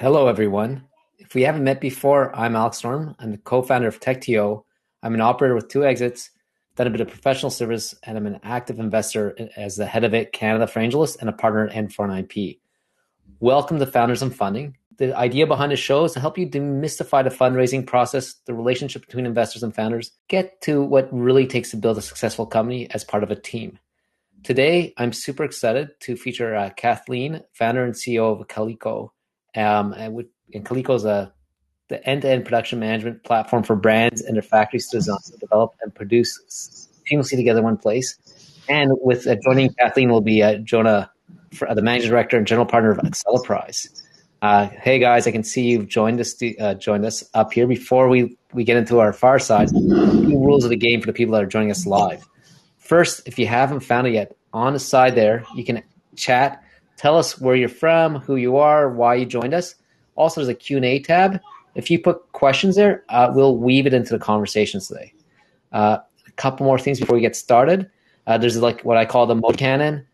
Hello, everyone. If we haven't met before, I'm Alex Storm. I'm the co-founder of TechTO. I'm an operator with two exits, done a bit of professional service, and I'm an active investor as the head of it Canada for AngelList and a partner at N49P. Welcome to Founders and Funding. The idea behind the show is to help you demystify the fundraising process, the relationship between investors and founders, get to what really takes to build a successful company as part of a team. Today, I'm super excited to feature uh, Kathleen, founder and CEO of Calico. Um, and, with, and Calico is a the end-to-end production management platform for brands and their factories to design, develop, and produce seamlessly together in one place. And with uh, joining Kathleen will be uh, Jonah, uh, the managing director and general partner of Acceleprise. Uh, hey guys, I can see you've joined us uh, joined us up here. Before we we get into our fireside, rules of the game for the people that are joining us live. First, if you haven't found it yet, on the side there you can chat. Tell us where you're from, who you are, why you joined us. Also, there's a Q&A tab. If you put questions there, uh, we'll weave it into the conversations today. Uh, a couple more things before we get started. Uh, there's like what I call the mode cannon.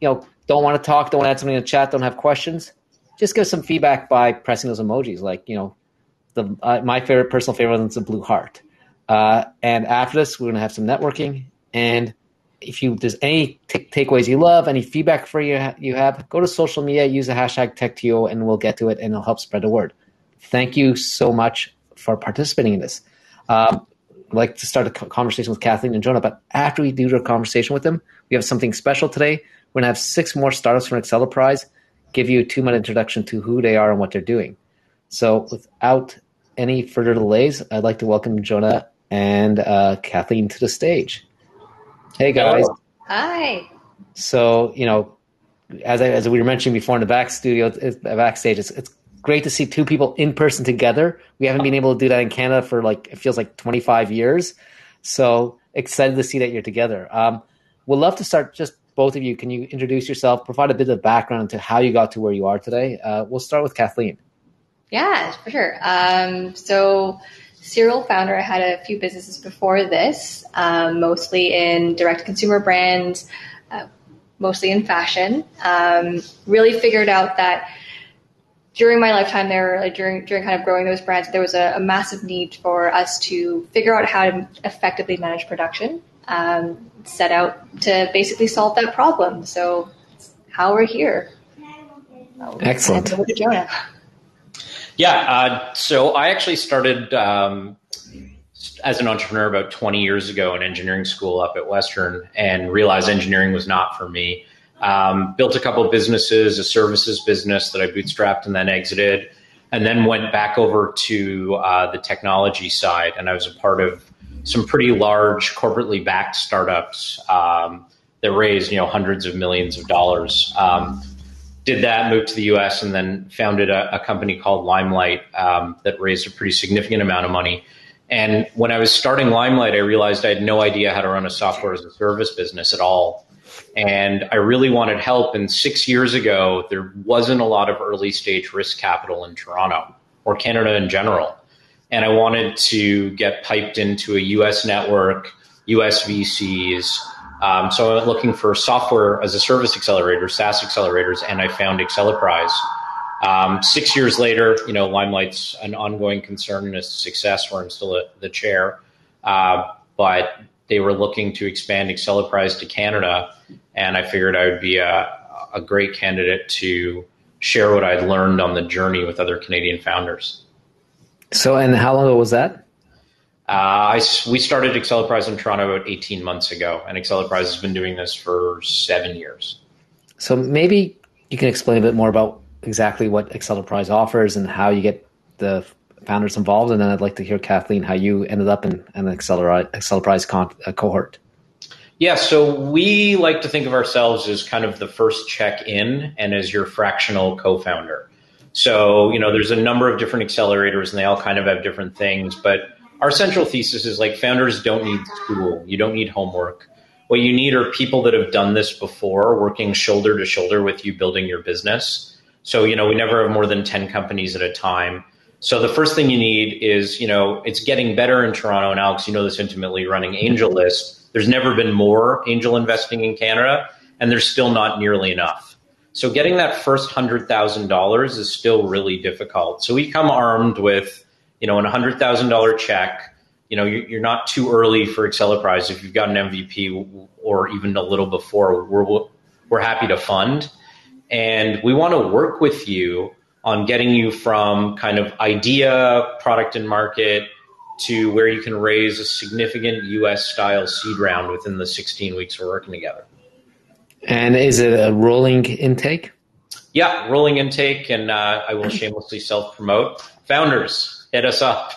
You know, don't want to talk, don't want to add something in the chat, don't have questions just give some feedback by pressing those emojis. Like you know, the uh, my favorite personal favorite is the blue heart. Uh, and after this, we're gonna have some networking. And if you there's any t- takeaways you love, any feedback for you ha- you have, go to social media, use the hashtag TechTO, and we'll get to it, and it'll help spread the word. Thank you so much for participating in this. Um, I'd like to start a conversation with Kathleen and Jonah, but after we do our conversation with them, we have something special today. We're gonna have six more startups from Acceleprise give you a two minute introduction to who they are and what they're doing. So, without any further delays, I'd like to welcome Jonah and uh, Kathleen to the stage. Hey guys. Hello. Hi. So, you know, as I, as we were mentioning before in the back studio, it's, backstage, it's, it's great to see two people in person together. We haven't been able to do that in Canada for like it feels like 25 years. So excited to see that you're together. Um, we'd love to start just both of you, can you introduce yourself, provide a bit of background to how you got to where you are today? Uh, we'll start with Kathleen. Yeah, for sure. Um, so, serial founder, I had a few businesses before this, um, mostly in direct consumer brands, uh, mostly in fashion. Um, really figured out that during my lifetime there, like during during kind of growing those brands, there was a, a massive need for us to figure out how to effectively manage production um, set out to basically solve that problem. So, how we're here. Excellent. Yeah, uh, so I actually started um, as an entrepreneur about 20 years ago in engineering school up at Western and realized engineering was not for me. Um, built a couple businesses, a services business that I bootstrapped and then exited, and then went back over to uh, the technology side. And I was a part of some pretty large corporately backed startups um, that raised you know hundreds of millions of dollars. Um, did that, moved to the U.S., and then founded a, a company called Limelight um, that raised a pretty significant amount of money. And when I was starting Limelight, I realized I had no idea how to run a software as a service business at all. And I really wanted help. And six years ago, there wasn't a lot of early stage risk capital in Toronto or Canada in general and I wanted to get piped into a US network, US VCs. Um, so I went looking for software as a service accelerator, SaaS accelerators, and I found Acceleprise. Um, six years later, you know, Limelight's an ongoing concern and a success where I'm still at the chair. Uh, but they were looking to expand Acceleprise to Canada, and I figured I would be a, a great candidate to share what I'd learned on the journey with other Canadian founders. So, and how long ago was that? Uh, I, we started Acceleprise in Toronto about 18 months ago, and Acceleprise has been doing this for seven years. So maybe you can explain a bit more about exactly what Acceleprise offers and how you get the founders involved, and then I'd like to hear Kathleen how you ended up in an Acceleprise con- uh, cohort. Yeah, so we like to think of ourselves as kind of the first check in and as your fractional co-founder. So, you know, there's a number of different accelerators and they all kind of have different things. But our central thesis is like founders don't need school, you don't need homework. What you need are people that have done this before, working shoulder to shoulder with you, building your business. So, you know, we never have more than 10 companies at a time. So the first thing you need is, you know, it's getting better in Toronto. And Alex, you know this intimately running AngelList. There's never been more angel investing in Canada, and there's still not nearly enough. So getting that first hundred thousand dollars is still really difficult. So we come armed with, you know, a hundred thousand dollar check. You know, you're not too early for Acceleprise if you've got an MVP or even a little before. We're we're happy to fund, and we want to work with you on getting you from kind of idea, product, and market to where you can raise a significant US style seed round within the 16 weeks we're working together. And is it a rolling intake? Yeah, rolling intake, and uh, I will shamelessly self promote. Founders, hit us up.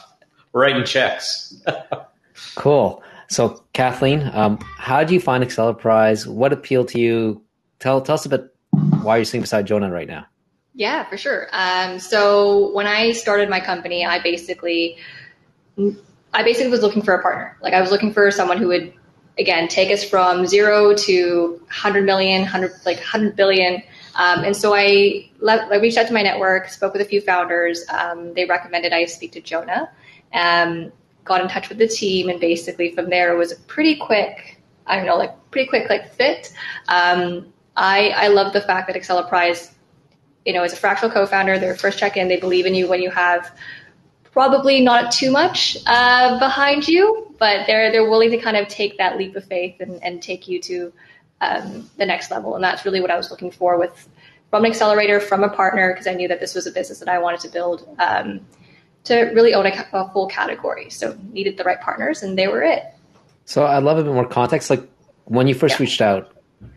We're writing checks. cool. So, Kathleen, um, how do you find Acceleprise? What appealed to you? Tell, tell us a bit why you're sitting beside Jonah right now. Yeah, for sure. Um, so, when I started my company, I basically I basically was looking for a partner. Like I was looking for someone who would, again, take us from zero to 100 million, 100 like 100 billion. Um, and so I, let, I reached out to my network, spoke with a few founders. Um, they recommended I speak to Jonah. Um, got in touch with the team, and basically from there it was a pretty quick, I don't know, like pretty quick like fit. Um, I I love the fact that Acceleprise, you know, as a fractional co-founder, their first check-in, they believe in you when you have probably not too much uh, behind you, but they're they're willing to kind of take that leap of faith and, and take you to um, the next level. And that's really what I was looking for with from an accelerator, from a partner, because I knew that this was a business that I wanted to build um, to really own a, a, full category. So needed the right partners, and they were it. So I'd love a bit more context. Like when you first yeah. reached out,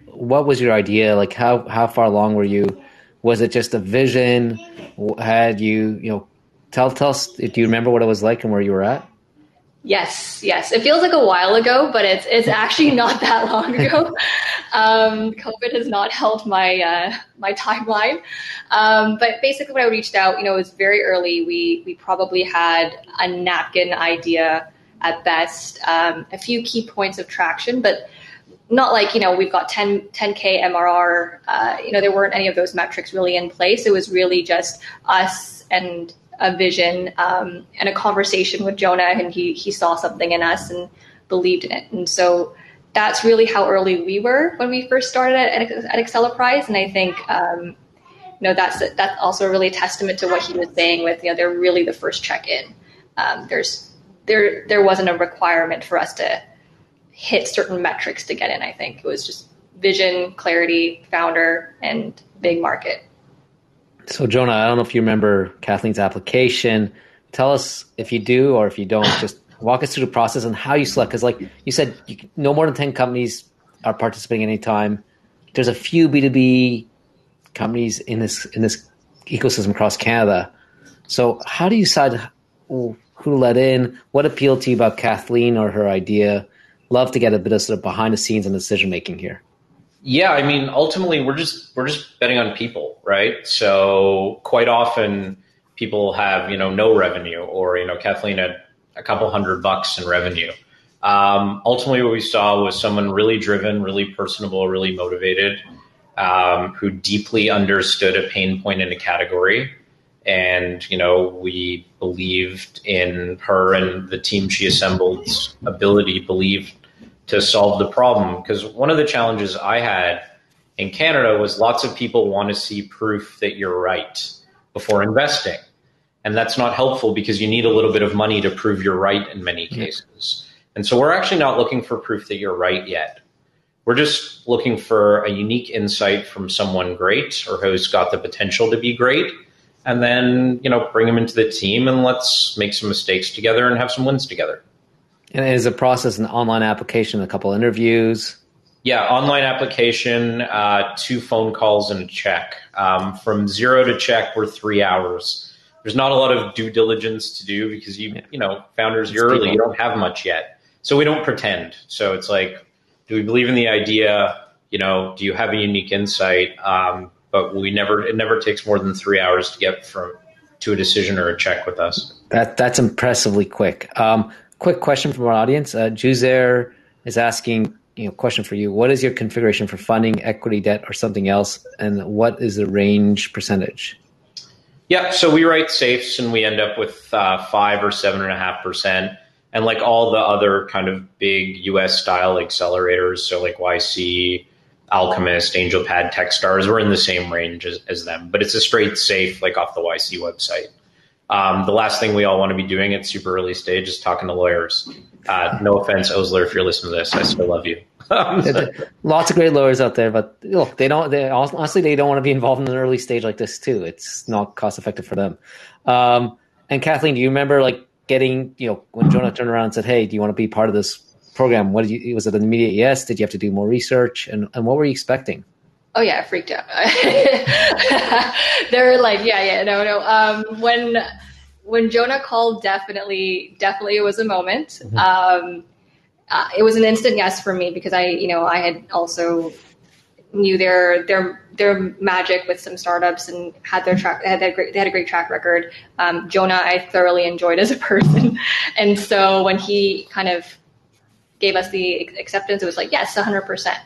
what was your idea? Like how how far along were you? Was it just a vision? Had you you know tell tell us. Do you remember what it was like and where you were at? Yes, yes. It feels like a while ago, but it's it's actually not that long ago. Um, COVID has not helped my uh, my timeline. Um, but basically, when I reached out, you know, it was very early. We we probably had a napkin idea at best, um, a few key points of traction, but not like you know we've got 10 10k MRR. Uh, you know, there weren't any of those metrics really in place. It was really just us and a vision um, and a conversation with Jonah, and he he saw something in us and believed in it. And so that's really how early we were when we first started at, at Acceleprise. And I think um, you know that's that's also really a testament to what he was saying. With you know they're really the first check in. Um, there's there there wasn't a requirement for us to hit certain metrics to get in. I think it was just vision, clarity, founder, and big market. So, Jonah, I don't know if you remember Kathleen's application. Tell us if you do or if you don't, just walk us through the process and how you select. Because, like you said, you, no more than 10 companies are participating anytime. There's a few B2B companies in this in this ecosystem across Canada. So, how do you decide who to let in? What appealed to you about Kathleen or her idea? Love to get a bit of sort of behind the scenes and decision making here. Yeah, I mean, ultimately, we're just we're just betting on people, right? So quite often, people have you know no revenue, or you know, Kathleen had a couple hundred bucks in revenue. Um, ultimately, what we saw was someone really driven, really personable, really motivated, um, who deeply understood a pain point in a category, and you know, we believed in her and the team she assembled's ability, believed to solve the problem. Because one of the challenges I had in Canada was lots of people want to see proof that you're right before investing. And that's not helpful because you need a little bit of money to prove you're right in many cases. And so we're actually not looking for proof that you're right yet. We're just looking for a unique insight from someone great or who's got the potential to be great. And then, you know, bring them into the team and let's make some mistakes together and have some wins together. And is the process an online application, a couple interviews? Yeah, online application, uh, two phone calls and a check. Um, from zero to check, we're three hours. There's not a lot of due diligence to do because you, yeah. you know, founders, you're early, you don't have much yet. So we don't pretend. So it's like, do we believe in the idea? You know, do you have a unique insight? Um, but we never, it never takes more than three hours to get from to a decision or a check with us. That that's impressively quick. Um, quick question from our audience. Uh, Juzair is asking, you know, question for you. What is your configuration for funding, equity, debt, or something else? And what is the range percentage? Yeah, so we write safes and we end up with uh, five or seven and a half percent. And like all the other kind of big US style accelerators, so like YC, Alchemist, AngelPad, TechStars. We're in the same range as, as them, but it's a straight safe, like off the YC website. Um, the last thing we all want to be doing at super early stage is talking to lawyers. Uh, no offense, Osler, if you're listening to this, I still love you. Lots of great lawyers out there, but look, they don't. They honestly, they don't want to be involved in an early stage like this too. It's not cost effective for them. Um, and Kathleen, do you remember like getting, you know, when Jonah turned around and said, "Hey, do you want to be part of this program?" What did you? Was it an immediate yes? Did you have to do more research? And and what were you expecting? Oh yeah, I freaked out. They're like, yeah, yeah, no, no. Um, when when Jonah called, definitely, definitely, it was a moment. Mm-hmm. Um, uh, it was an instant yes for me because I, you know, I had also knew their their their magic with some startups and had their track had that great they had a great track record. Um, Jonah, I thoroughly enjoyed as a person, and so when he kind of gave us the acceptance, it was like yes, hundred um, percent.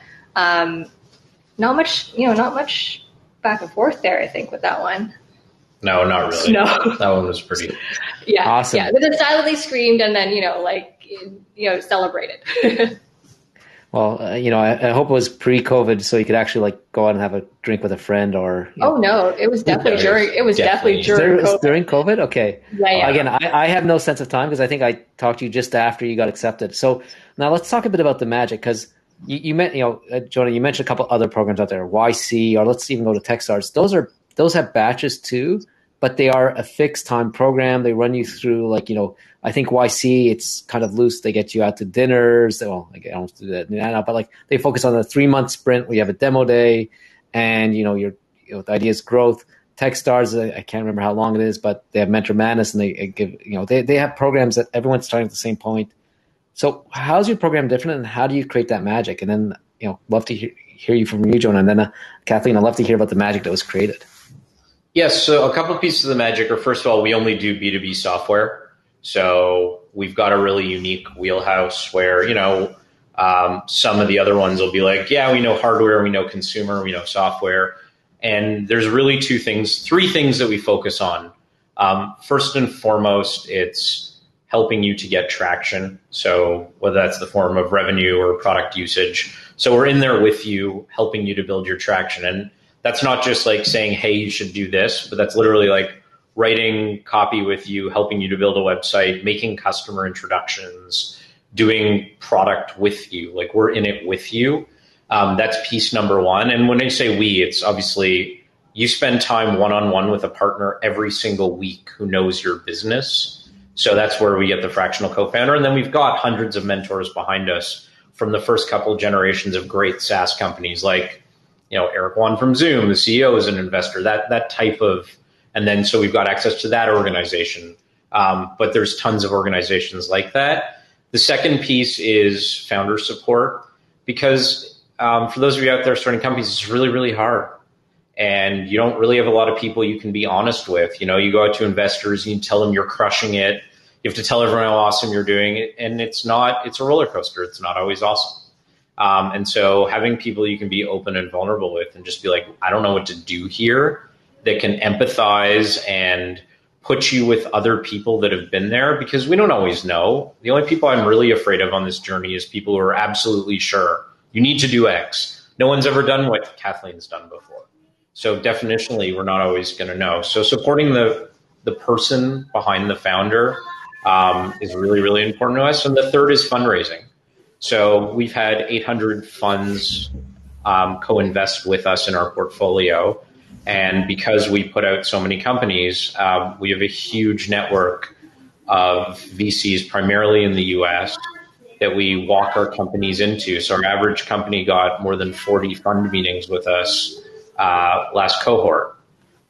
Not much, you know, not much back and forth there. I think with that one. No, not really. No, that one was pretty. yeah, awesome. Yeah, but then silently screamed and then you know like you know celebrated. Well, uh, you know, I, I, hope it was pre-COVID, so you could actually like go out and have a drink with a friend, or. Oh know. no, it was definitely during. It was definitely, definitely during. COVID. During COVID, okay. Yeah, yeah. Again, I, I have no sense of time because I think I talked to you just after you got accepted. So now let's talk a bit about the magic because you, you meant, you know, uh, Jonah, you mentioned a couple other programs out there, YC, or let's even go to TechStars. Those are those have batches too, but they are a fixed time program. They run you through like you know I think YC it's kind of loose. They get you out to dinners. Well, I don't do that now, but like they focus on a three month sprint. We have a demo day, and you know your you know, the idea is growth. TechStars, I can't remember how long it is, but they have Mentor Madness, and they give you know they they have programs that everyone's starting at the same point. So how's your program different, and how do you create that magic? And then you know, love to hear, hear you from you, Jonah, and then uh, Kathleen. I'd love to hear about the magic that was created. Yes, so a couple of pieces of the magic are first of all, we only do B two B software. So we've got a really unique wheelhouse where, you know, um, some of the other ones will be like, yeah, we know hardware, we know consumer, we know software. And there's really two things, three things that we focus on. Um, first and foremost, it's helping you to get traction. So whether that's the form of revenue or product usage. So we're in there with you, helping you to build your traction. And that's not just like saying, hey, you should do this, but that's literally like, writing copy with you, helping you to build a website, making customer introductions, doing product with you. Like we're in it with you. Um, that's piece number one. And when I say we, it's obviously you spend time one on one with a partner every single week who knows your business. So that's where we get the fractional co founder. And then we've got hundreds of mentors behind us from the first couple generations of great SaaS companies like, you know, Eric Yuan from Zoom, the CEO is an investor, that, that type of and then so we've got access to that organization. Um, but there's tons of organizations like that. The second piece is founder support because um, for those of you out there starting companies, it's really, really hard. And you don't really have a lot of people you can be honest with. You know, you go out to investors you tell them you're crushing it. You have to tell everyone how awesome you're doing. And it's not, it's a roller coaster. It's not always awesome. Um, and so having people you can be open and vulnerable with and just be like, I don't know what to do here that can empathize and put you with other people that have been there because we don't always know. The only people I'm really afraid of on this journey is people who are absolutely sure you need to do X. No one's ever done what Kathleen's done before. So definitionally, we're not always going to know. So supporting the the person behind the founder um, is really really important to us. And the third is fundraising. So we've had 800 funds um, co-invest with us in our portfolio. And because we put out so many companies, um, we have a huge network of VCs, primarily in the US, that we walk our companies into. So our average company got more than 40 fund meetings with us uh, last cohort.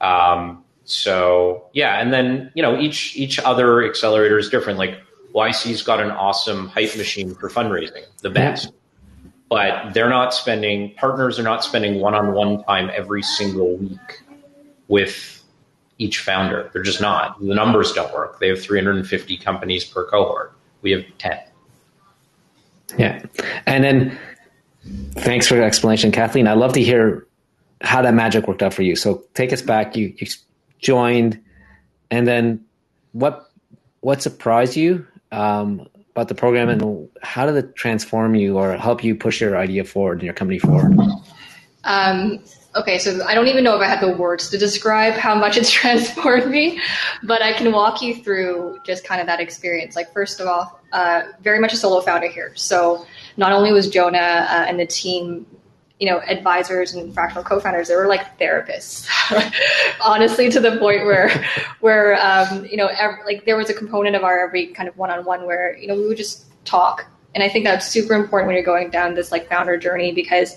Um, so yeah, and then you know each each other accelerator is different. Like YC's got an awesome hype machine for fundraising, the best. But they're not spending partners are not spending one-on-one time every single week with each founder. They're just not. The numbers don't work. They have 350 companies per cohort. We have 10 yeah. And then thanks for the explanation kathleen. I'd love to hear how that magic worked out for you so take us back you, you joined and then what what surprised you um, about the program and how did it transform you or help you push your idea forward and your company forward? Um, okay, so I don't even know if I have the words to describe how much it's transformed me, but I can walk you through just kind of that experience. Like, first of all, uh, very much a solo founder here. So not only was Jonah uh, and the team you know, advisors and fractional co-founders, they were like therapists, honestly, to the point where, where, um, you know, every, like there was a component of our every kind of one-on-one where, you know, we would just talk. And I think that's super important when you're going down this like founder journey because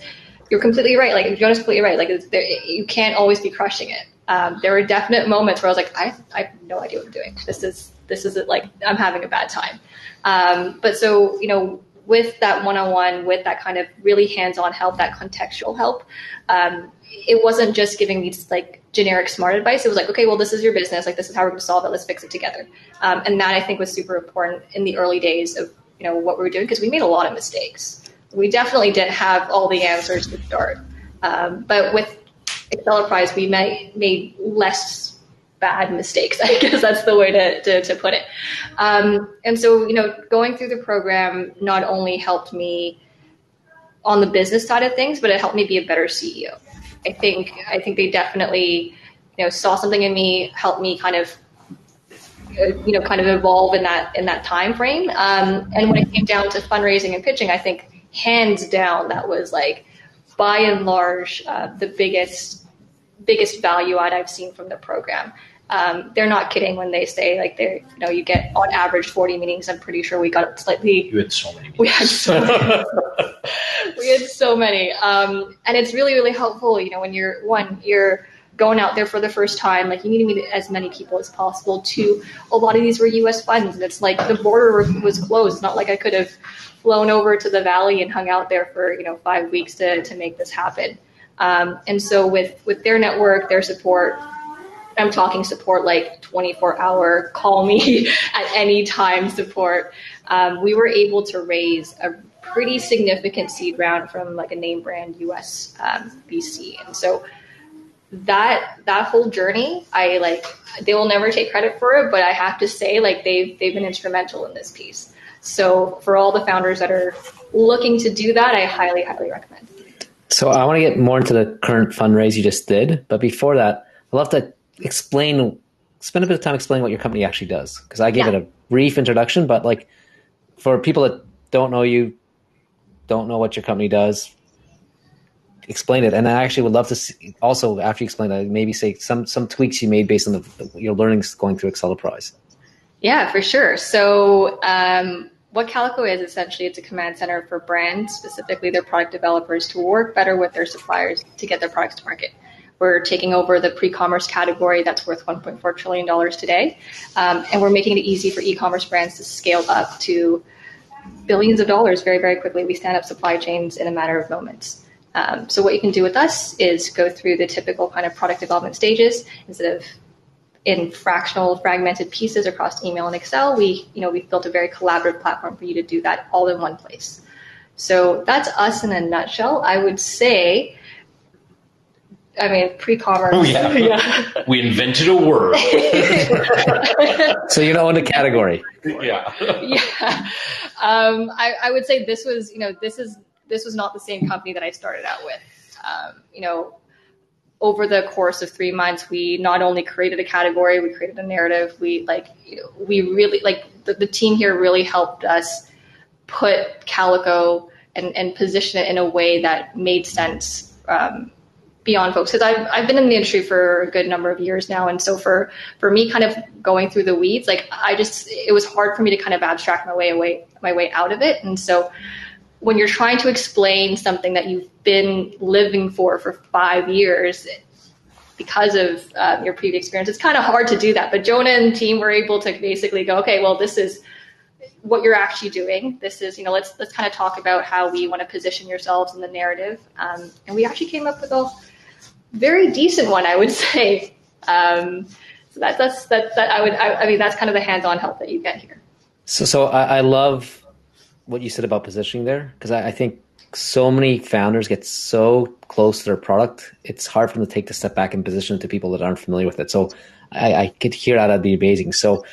you're completely right. Like Jonah's completely right. Like there, you can't always be crushing it. Um, there were definite moments where I was like, I, I have no idea what I'm doing. This is, this is. Like I'm having a bad time. Um, but so, you know, with that one-on-one, with that kind of really hands-on help, that contextual help, um, it wasn't just giving me just like generic smart advice. It was like, okay, well, this is your business. Like, this is how we're going to solve it. Let's fix it together. Um, and that I think was super important in the early days of you know what we were doing because we made a lot of mistakes. We definitely didn't have all the answers to start, um, but with Acceleprise, we made made less bad mistakes. I guess that's the way to, to, to put it. Um, and so, you know, going through the program not only helped me on the business side of things, but it helped me be a better CEO. I think I think they definitely, you know, saw something in me, helped me kind of, uh, you know, kind of evolve in that in that time frame. Um, and when it came down to fundraising and pitching, I think hands down that was like, by and large, uh, the biggest biggest value add I've seen from the program. Um, they're not kidding when they say like they you know you get on average 40 meetings. I'm pretty sure we got slightly. You had so many. Meetings. We had so many. we had so many, um, and it's really really helpful. You know when you're one you're going out there for the first time, like you need to meet as many people as possible. Two, a lot of these were U.S. funds, and it's like the border was closed. Not like I could have flown over to the valley and hung out there for you know five weeks to to make this happen. Um, and so with with their network, their support, I'm talking support like 24 hour call me at any time support. Um, we were able to raise a pretty significant seed round from like a name brand US um, VC, and so that that whole journey, I like they will never take credit for it, but I have to say like they've they've been instrumental in this piece. So for all the founders that are looking to do that, I highly highly recommend. So I want to get more into the current fundraise you just did, but before that, I'd love to explain, spend a bit of time explaining what your company actually does, because I gave yeah. it a brief introduction, but like for people that don't know you, don't know what your company does, explain it. And I actually would love to see, also after you explain that, maybe say some some tweaks you made based on the your learnings going through Acceleprise. Yeah, for sure. So um, what Calico is essentially, it's a command center for brands, specifically their product developers, to work better with their suppliers to get their products to market. We're taking over the pre-commerce category that's worth 1.4 trillion dollars today, um, and we're making it easy for e-commerce brands to scale up to billions of dollars very, very quickly. We stand up supply chains in a matter of moments. Um, so what you can do with us is go through the typical kind of product development stages instead of in fractional fragmented pieces across email and Excel, we, you know, we've built a very collaborative platform for you to do that all in one place. So that's us in a nutshell. I would say, I mean, pre-commerce. Oh, yeah. yeah. we invented a word. so you know in the category. Yeah. yeah. Um, I, I, would say this was, you know, this is this was not the same company that I started out with. Um, you know, over the course of three months, we not only created a category, we created a narrative. We like, we really like the, the team here really helped us put Calico and, and position it in a way that made sense um, beyond folks. Because I've I've been in the industry for a good number of years now, and so for for me, kind of going through the weeds, like I just it was hard for me to kind of abstract my way away my way out of it, and so when you're trying to explain something that you've been living for for five years because of um, your previous experience, it's kind of hard to do that. But Jonah and team were able to basically go, okay, well, this is what you're actually doing. This is, you know, let's let's kind of talk about how we want to position yourselves in the narrative. Um, and we actually came up with a very decent one, I would say. Um, so that, that's that that I would I, I mean that's kind of the hands-on help that you get here. So so I, I love what you said about positioning there because I, I, think so many founders get so close to their product, it's hard for them to take the step back and position it to people that aren't familiar with it. So I, I could hear that that'd be amazing. So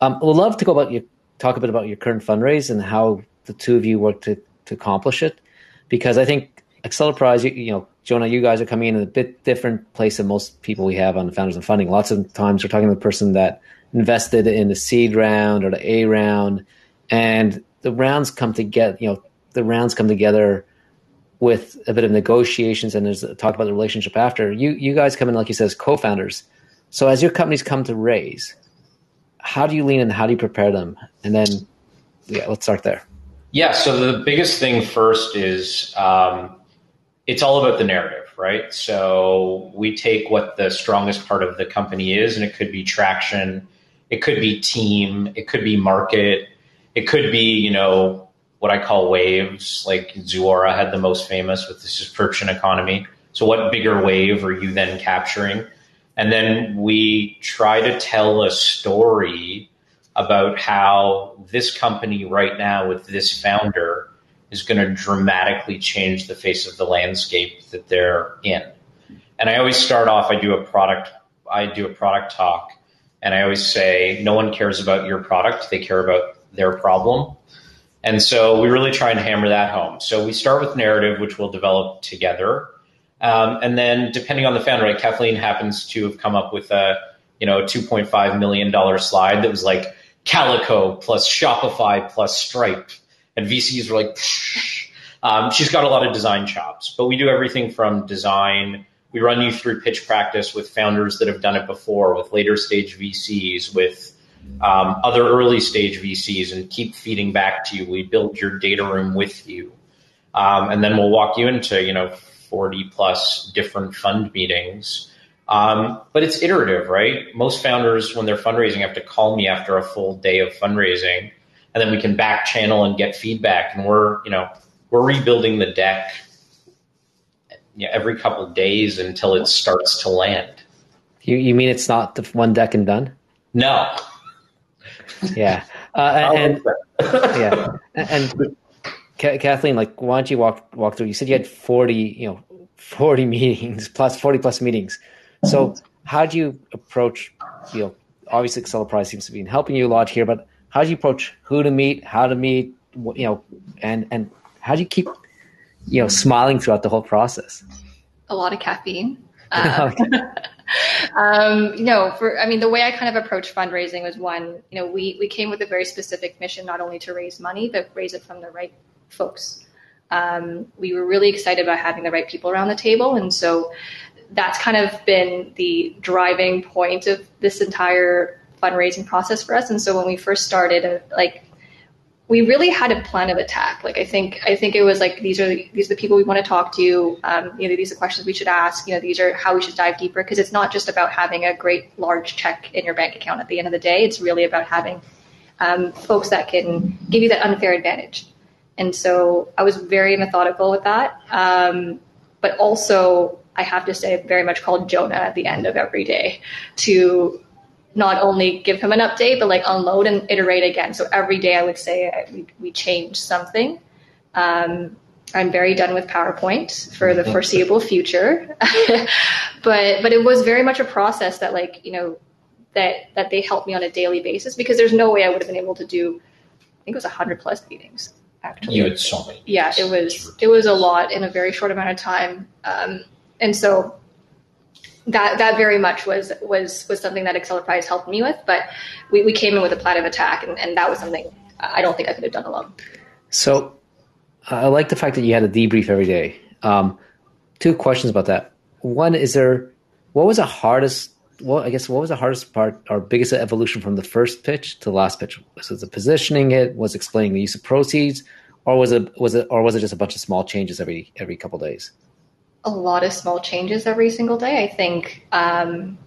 um, we'd love to go about you talk a bit about your current fundraise and how the two of you work to to accomplish it, because I think Acceleprise, you, you know, Jonah, you guys are coming in a bit different place than most people we have on the founders and funding. Lots of times we're talking to the person that invested in the seed round or the A round, and the rounds come together. You know, the rounds come together with a bit of negotiations, and there's talk about the relationship after. You you guys come in like you said as co-founders. So as your companies come to raise, how do you lean in? How do you prepare them? And then, yeah, let's start there. Yeah. So the biggest thing first is um, it's all about the narrative, right? So we take what the strongest part of the company is, and it could be traction, it could be team, it could be market, it could be you know what I call waves. Like Zuora had the most famous with the subscription economy. So what bigger wave are you then capturing? And then we try to tell a story about how this company right now with this founder is going to dramatically change the face of the landscape that they're in. And I always start off, I do a product, I do a product talk, and I always say, no one cares about your product, they care about their problem. And so we really try and hammer that home. So we start with narrative, which we'll develop together. Um, and then depending on the founder, right, Kathleen happens to have come up with a, you know, $2.5 million slide that was like Calico plus Shopify plus Stripe and VCs were like, um, she's got a lot of design chops, but we do everything from design. We run you through pitch practice with founders that have done it before, with later stage VCs, with um, other early stage VCs, and keep feeding back to you. We build your data room with you, um, and then we'll walk you into you know 40 plus different fund meetings. Um, but it's iterative, right? Most founders, when they're fundraising, have to call me after a full day of fundraising and then we can back channel and get feedback. And we're, you know, we're rebuilding the deck you know, every couple of days until it starts to land. You, you mean it's not the one deck and done? No. Yeah. Uh, and, yeah. And Kathleen, like, why don't you walk, walk through, you said you had 40, you know, 40 meetings plus 40 plus meetings. So how do you approach, you know, obviously Acceleprise seems to be helping you a lot here, but how do you approach who to meet, how to meet, you know, and and how do you keep, you know, smiling throughout the whole process? A lot of caffeine. Um, um, you know, for I mean, the way I kind of approach fundraising was one. You know, we we came with a very specific mission, not only to raise money, but raise it from the right folks. Um, we were really excited about having the right people around the table, and so that's kind of been the driving point of this entire fundraising process for us. And so when we first started, uh, like we really had a plan of attack. Like I think I think it was like these are the, these are the people we want to talk to. Um, you know, these are questions we should ask. You know, these are how we should dive deeper because it's not just about having a great large check in your bank account at the end of the day. It's really about having um, folks that can give you that unfair advantage. And so I was very methodical with that. Um, but also, I have to say, very much called Jonah at the end of every day to not only give him an update, but like unload and iterate again. So every day I would say we, we change something. Um, I'm very done with PowerPoint for the foreseeable future, but but it was very much a process that like you know that that they helped me on a daily basis because there's no way I would have been able to do. I think it was hundred plus meetings actually. You had so many. Yeah, it was it was a lot in a very short amount of time, um, and so that that very much was was was something that Acceleprise helped me with. But we, we came in with a plan of attack, and, and that was something I don't think I could have done alone. So I like the fact that you had a debrief every day. Um, two questions about that. One, is there what was the hardest? Well, I guess what was the hardest part or biggest evolution from the first pitch to the last pitch? Was it the positioning? It was explaining the use of proceeds, or was it was it or was it just a bunch of small changes every every couple days? A lot of small changes every single day. I think um,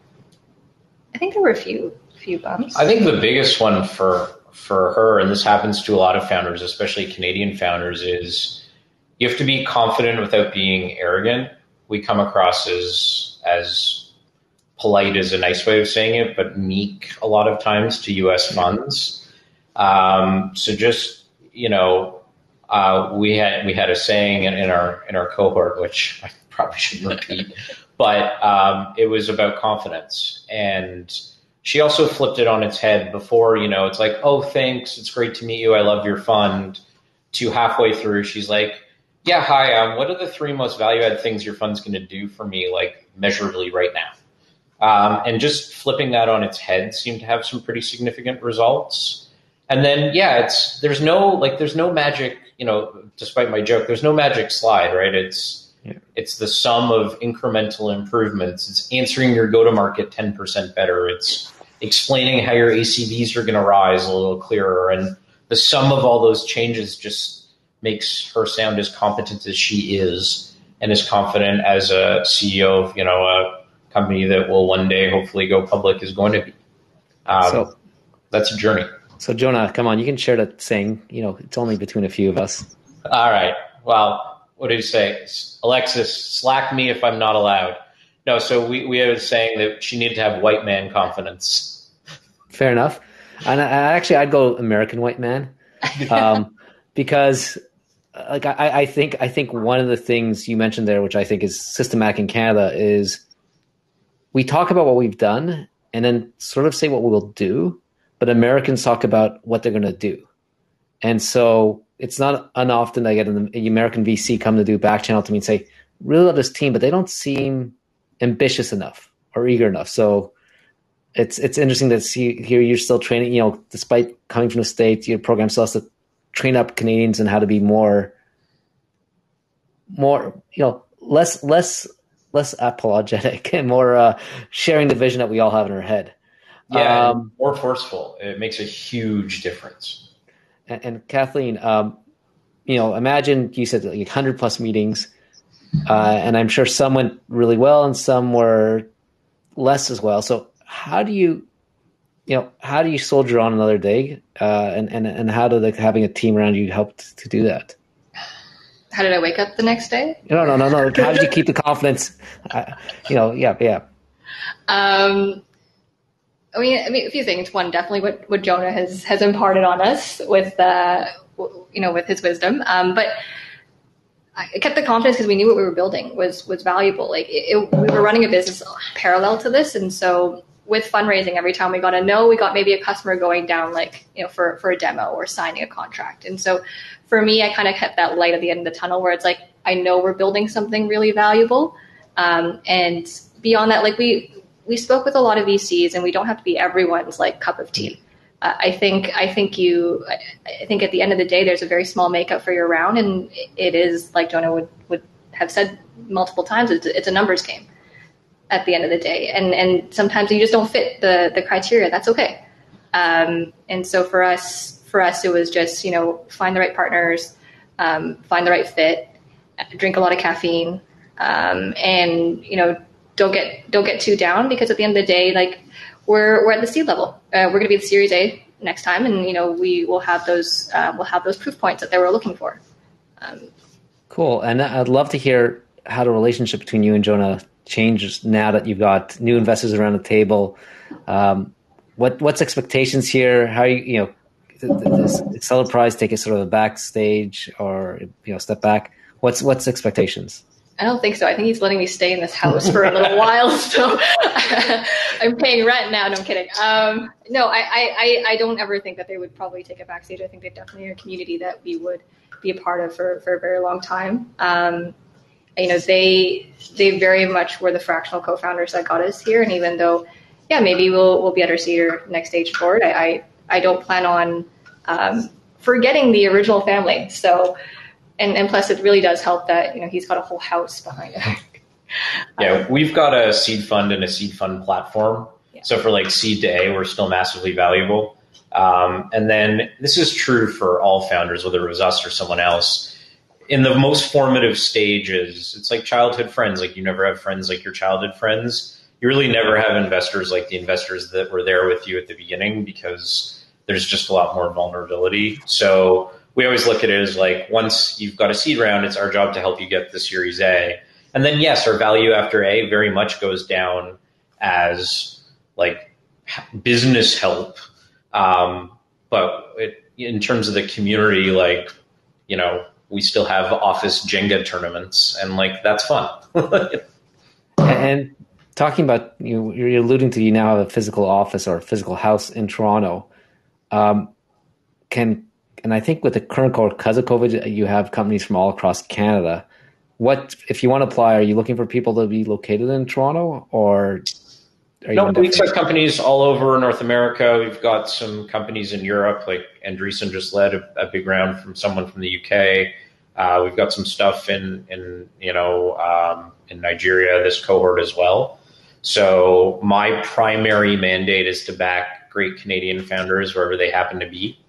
I think there were a few few bumps. I think the biggest one for for her, and this happens to a lot of founders, especially Canadian founders, is you have to be confident without being arrogant. We come across as as polite is a nice way of saying it, but meek a lot of times to U.S. funds. Um, so just you know, uh, we had we had a saying in, in, our in our cohort, which I probably shouldn't repeat, but um, it was about confidence. And she also flipped it on its head before, you know, it's like, oh, thanks. It's great to meet you. I love your fund. To halfway through, she's like, Yeah, hi. Um, what are the three most value add things your fund's going to do for me, like measurably right now? Um, and just flipping that on its head seemed to have some pretty significant results. And then, yeah, it's there's no like there's no magic, you know. Despite my joke, there's no magic slide, right? It's yeah. it's the sum of incremental improvements. It's answering your go to market ten percent better. It's explaining how your ACVs are going to rise a little clearer, and the sum of all those changes just makes her sound as competent as she is, and as confident as a CEO of you know a company that will one day hopefully go public is going to be. Um, so that's a journey. So Jonah, come on, you can share that saying. You know, it's only between a few of us. All right. Well, what did he say? Alexis, slack me if I'm not allowed. No, so we, we were saying that she needed to have white man confidence. Fair enough. And I, actually, I'd go American white man, um, because like I, I think I think one of the things you mentioned there, which I think is systematic in Canada, is we talk about what we've done and then sort of say what we will do, but Americans talk about what they're going to do. And so it's not unoften I get an American VC come to do back channel to me and say, really love this team, but they don't seem ambitious enough or eager enough. So it's it's interesting to see here you're still training, you know, despite coming from the States, your program still has to train up Canadians and how to be more more, you know, less less less apologetic and more uh, sharing the vision that we all have in our head. Yeah, um, more forceful. It makes a huge difference. And, and Kathleen, um, you know, imagine you said like hundred plus meetings, uh, and I'm sure some went really well and some were less as well. So how do you, you know, how do you soldier on another day, uh, and and and how do like having a team around you help to do that? how did I wake up the next day? No, no, no, no. How did you keep the confidence? Uh, you know, yeah, yeah. Um, I mean, I mean, a few things. One, definitely what, what Jonah has has imparted on us with, you know, with his wisdom. Um, but I kept the confidence because we knew what we were building was was valuable. Like it, it, we were running a business parallel to this, and so with fundraising, every time we got a no, we got maybe a customer going down like you know for for a demo or signing a contract. And so for me, I kind of kept that light at the end of the tunnel where it's like, I know we're building something really valuable. Um, and beyond that, like we, we spoke with a lot of VCs and we don't have to be everyone's like cup of tea. Uh, I think, I think you, I think at the end of the day, there's a very small makeup for your round and it is like Jonah would, would have said multiple times, it's, it's a numbers game at the end of the day. And, and sometimes you just don't fit the, the criteria. That's okay. Um, and so for us, for us, it was just you know find the right partners, um, find the right fit, drink a lot of caffeine, um, and you know don't get don't get too down because at the end of the day, like we're we're at the seed level. Uh, we're going to be the Series A next time, and you know we will have those uh, we'll have those proof points that they were looking for. Um, cool, and I'd love to hear how the relationship between you and Jonah changes now that you've got new investors around the table. Um, what what's expectations here? How you you know does Acceleprise take a sort of a backstage or you know step back? What's what's expectations? I don't think so. I think he's letting me stay in this house for a little while, so I'm paying rent now. No, I'm kidding. Um, no, I, I, I don't ever think that they would probably take a backstage. I think they definitely are a community that we would be a part of for, for a very long time. Um, you know, they they very much were the fractional co-founders that got us here, and even though, yeah, maybe we'll we'll be at our seat next stage forward. I, I I don't plan on um, forgetting the original family. So, and, and plus, it really does help that you know he's got a whole house behind him. yeah, we've got a seed fund and a seed fund platform. Yeah. So for like seed to A, we're still massively valuable. Um, and then this is true for all founders, whether it was us or someone else. In the most formative stages, it's like childhood friends. Like you never have friends like your childhood friends. You really never have investors like the investors that were there with you at the beginning because there's just a lot more vulnerability. So we always look at it as like once you've got a seed round, it's our job to help you get the Series A. And then yes, our value after A very much goes down as like business help. Um, but it, in terms of the community, like you know, we still have office Jenga tournaments, and like that's fun. and talking about you, you're alluding to you now have a physical office or a physical house in Toronto. Um, can and I think with the current COVID, because of COVID, you have companies from all across Canada. What if you want to apply? Are you looking for people to be located in Toronto, or no? We accept companies all over North America. We've got some companies in Europe, like Andreessen just led a, a big round from someone from the UK. Uh, we've got some stuff in in you know um, in Nigeria. This cohort as well. So my primary mandate is to back great Canadian founders wherever they happen to be.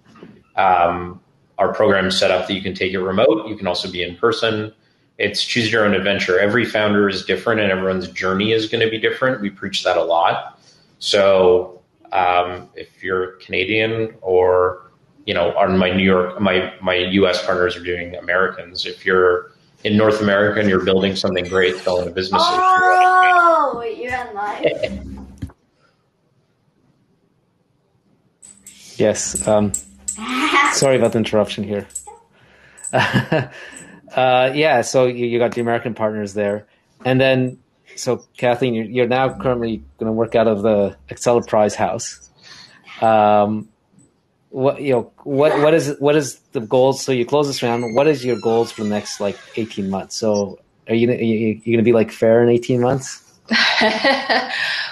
Um, our program is set up that you can take it remote. You can also be in person. It's choose your own adventure. Every founder is different, and everyone's journey is going to be different. We preach that a lot. So um, if you're Canadian or you know, on my New York, my my U.S. partners are doing Americans. If you're in North America and you're building something great, selling a business. Oh, you're, you're live. yes. Um, sorry about the interruption here. uh, yeah, so you, you, got the American partners there, and then so Kathleen, you're, you're now currently going to work out of the Acceleprise house. Um, what you know what what is what is the goals? So you close this round. What is your goals for the next like 18 months? So are you, are you, you gonna be like Faire in 18 months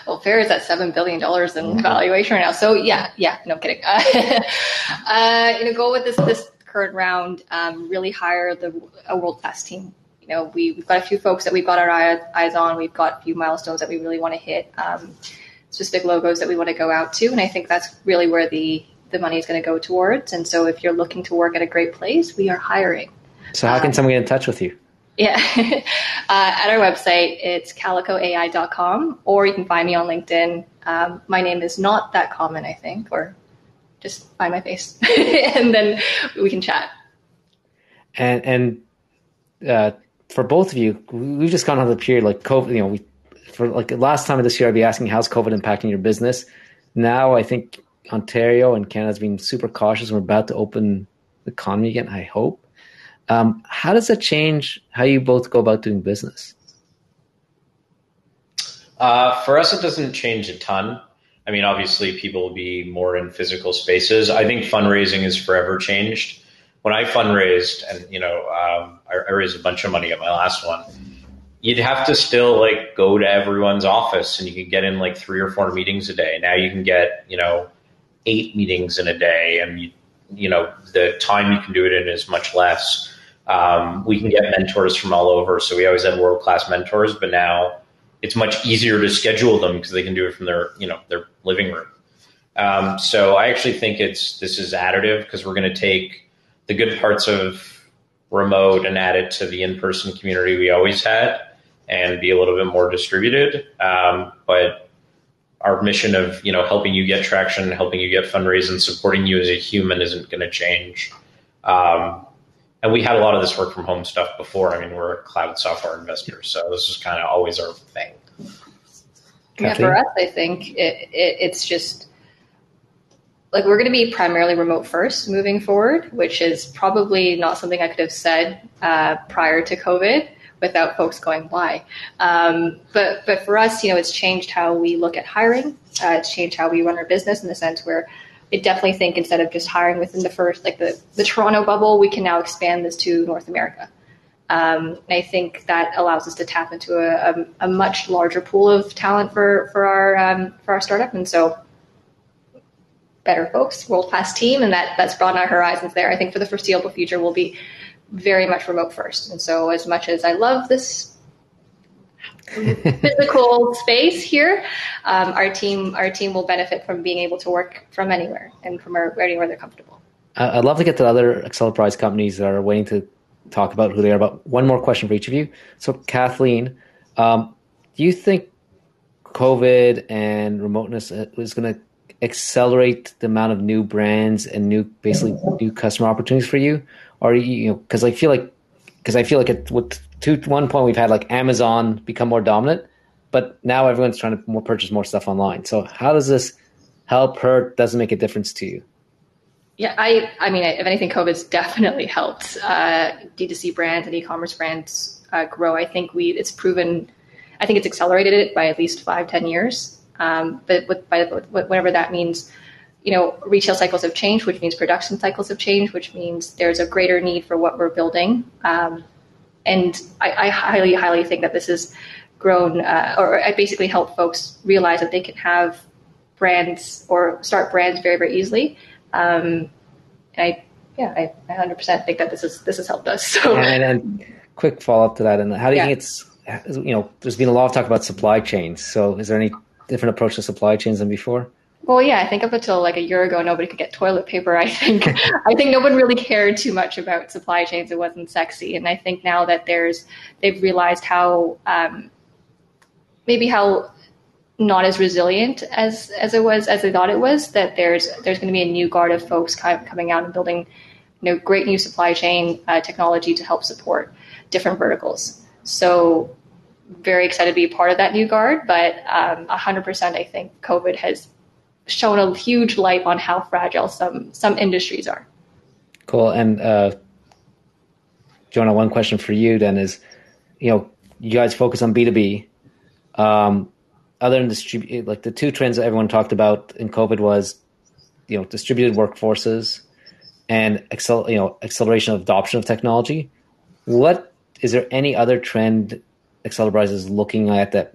well Faire is at seven billion dollars in valuation right now so yeah yeah no kidding uh, uh, you know go with this this current round um, really hire the a world class team you know we, we've got a few folks that we've got our eyes on we've got a few milestones that we really want to hit um, specific logos that we want to go out to and i think that's really where the the money is going to go towards. And so if you're looking to work at a great place, we are hiring. So how can um, someone get in touch with you? Yeah, uh, at our website, it's calicoai.com, or you can find me on LinkedIn. Um, my name is not that common, I think, or just find my face, and then we can chat. And and uh, for both of you, we've just gone on the period like COVID. You know, we for like last time of this year, I'd be asking how's COVID impacting your business. Now I think Ontario and Canada's been super cautious. We're about to open the economy again, I hope. Um, how does that change how you both go about doing business? Uh, for us, it doesn't change a ton. I mean, obviously, people will be more in physical spaces. I think fundraising is forever changed. When I fundraised, and you know, um, I, I raised a bunch of money at my last one. You'd have to still like go to everyone's office, and you could get in like three or four meetings a day. Now you can get, you know, eight meetings in a day, and you, you know the time you can do it in is much less. Um, we can get mentors from all over, so we always had world class mentors, but now it's much easier to schedule them because they can do it from their you know their living room. Um, so I actually think it's this is additive because we're going to take the good parts of remote and add it to the in person community we always had and be a little bit more distributed. Um, but our mission of you know helping you get traction, helping you get fundraising, supporting you as a human isn't going to change. Um, and we had a lot of this work from home stuff before. I mean, we're a cloud software investor, so this is kind of always our thing. Yeah, for us, I think it, it, it's just like we're going to be primarily remote first moving forward, which is probably not something I could have said uh, prior to COVID without folks going why. Um, but but for us, you know, it's changed how we look at hiring. Uh, it's changed how we run our business in the sense where I definitely think instead of just hiring within the first like the the Toronto bubble, we can now expand this to North America. Um, I think that allows us to tap into a, a, a much larger pool of talent for for our um, for our startup, and so better folks, world class team, and that that's broadened our horizons there. I think for the foreseeable future, we'll be very much remote first. And so, as much as I love this physical space here, um, our team our team will benefit from being able to work from anywhere and from anywhere they're comfortable. Uh, I'd love to get to other Acceleprise companies that are waiting to talk about who they are. But one more question for each of you. So, Kathleen, um, do you think COVID and remoteness uh, is going to accelerate the amount of new brands and new, basically, new customer opportunities for you? or you know because I feel like because I feel like it with to one point we've had like Amazon become more dominant, but now everyone's trying to more purchase more stuff online. So how does this help hurt? Doesn't make a difference to you? Yeah, I I mean, if anything, COVID's definitely helped uh, D2C brands and e-commerce brands uh, grow. I think we it's proven. I think it's accelerated it by at least five, ten years. Um, but with, by, whatever that means, you know, retail cycles have changed, which means production cycles have changed, which means there's a greater need for what we're building. Um, and I, I, highly, highly think that this has grown, uh, or I basically help folks realize that they can have brands or start brands very, very easily. Um, and I, yeah, I, I 100% think that this is this has helped us. So, and, and quick follow up to that, and how do you yeah. think it's, you know, there's been a lot of talk about supply chains. So, is there any different approach to supply chains than before? Well, yeah, I think up until like a year ago, nobody could get toilet paper. I think I think no one really cared too much about supply chains. It wasn't sexy, and I think now that there's they've realized how um, maybe how not as resilient as as it was as they thought it was. That there's there's going to be a new guard of folks kind of coming out and building, you know, great new supply chain uh, technology to help support different verticals. So very excited to be part of that new guard, but um, 100% I think COVID has shown a huge light on how fragile some some industries are. Cool. And uh, Jonah, one question for you then is, you know, you guys focus on B two B. Um, other than distribute, like the two trends that everyone talked about in COVID was, you know, distributed workforces and accel- you know acceleration of adoption of technology. What is there any other trend Acceleprise is looking at that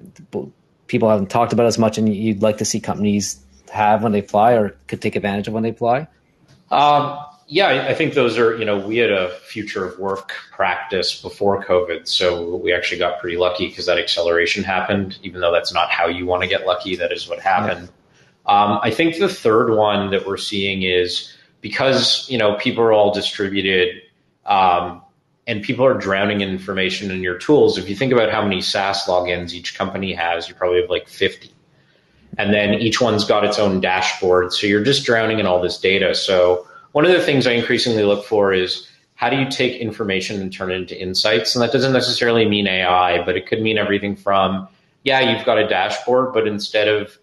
people haven't talked about as much, and you'd like to see companies have when they fly or could take advantage of when they fly? Um, yeah, I think those are, you know, we had a future of work practice before COVID. So we actually got pretty lucky because that acceleration happened, even though that's not how you want to get lucky. That is what happened. Yeah. Um, I think the third one that we're seeing is because, you know, people are all distributed um, and people are drowning in information in your tools. If you think about how many SaaS logins each company has, you probably have like 50 and then each one's got its own dashboard. So you're just drowning in all this data. So one of the things I increasingly look for is how do you take information and turn it into insights? And that doesn't necessarily mean AI, but it could mean everything from, yeah, you've got a dashboard, but instead of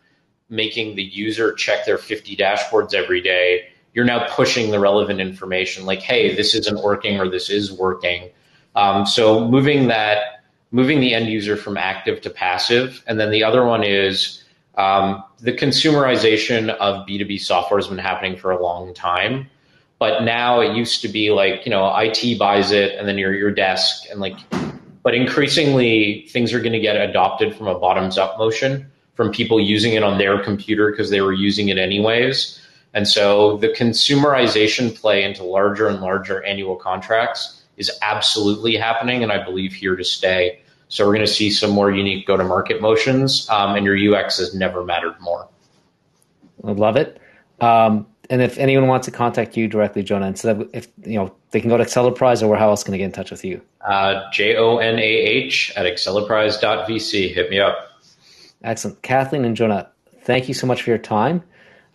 making the user check their 50 dashboards every day, you're now pushing the relevant information like, hey, this isn't working or this is working. Um, so moving that, moving the end user from active to passive. And then the other one is, um, the consumerization of B2B software has been happening for a long time. But now it used to be like, you know, IT buys it and then you're your desk and like, but increasingly things are going to get adopted from a bottoms up motion from people using it on their computer because they were using it anyways. And so the consumerization play into larger and larger annual contracts is absolutely happening and I believe here to stay. So we're going to see some more unique go-to-market motions, um, and your UX has never mattered more. I love it. Um, and if anyone wants to contact you directly, Jonah, instead of if you know they can go to Acceleprise, or how else can they get in touch with you? Uh, J O N A H at acceleprise.vc. Hit me up. Excellent, Kathleen and Jonah. Thank you so much for your time.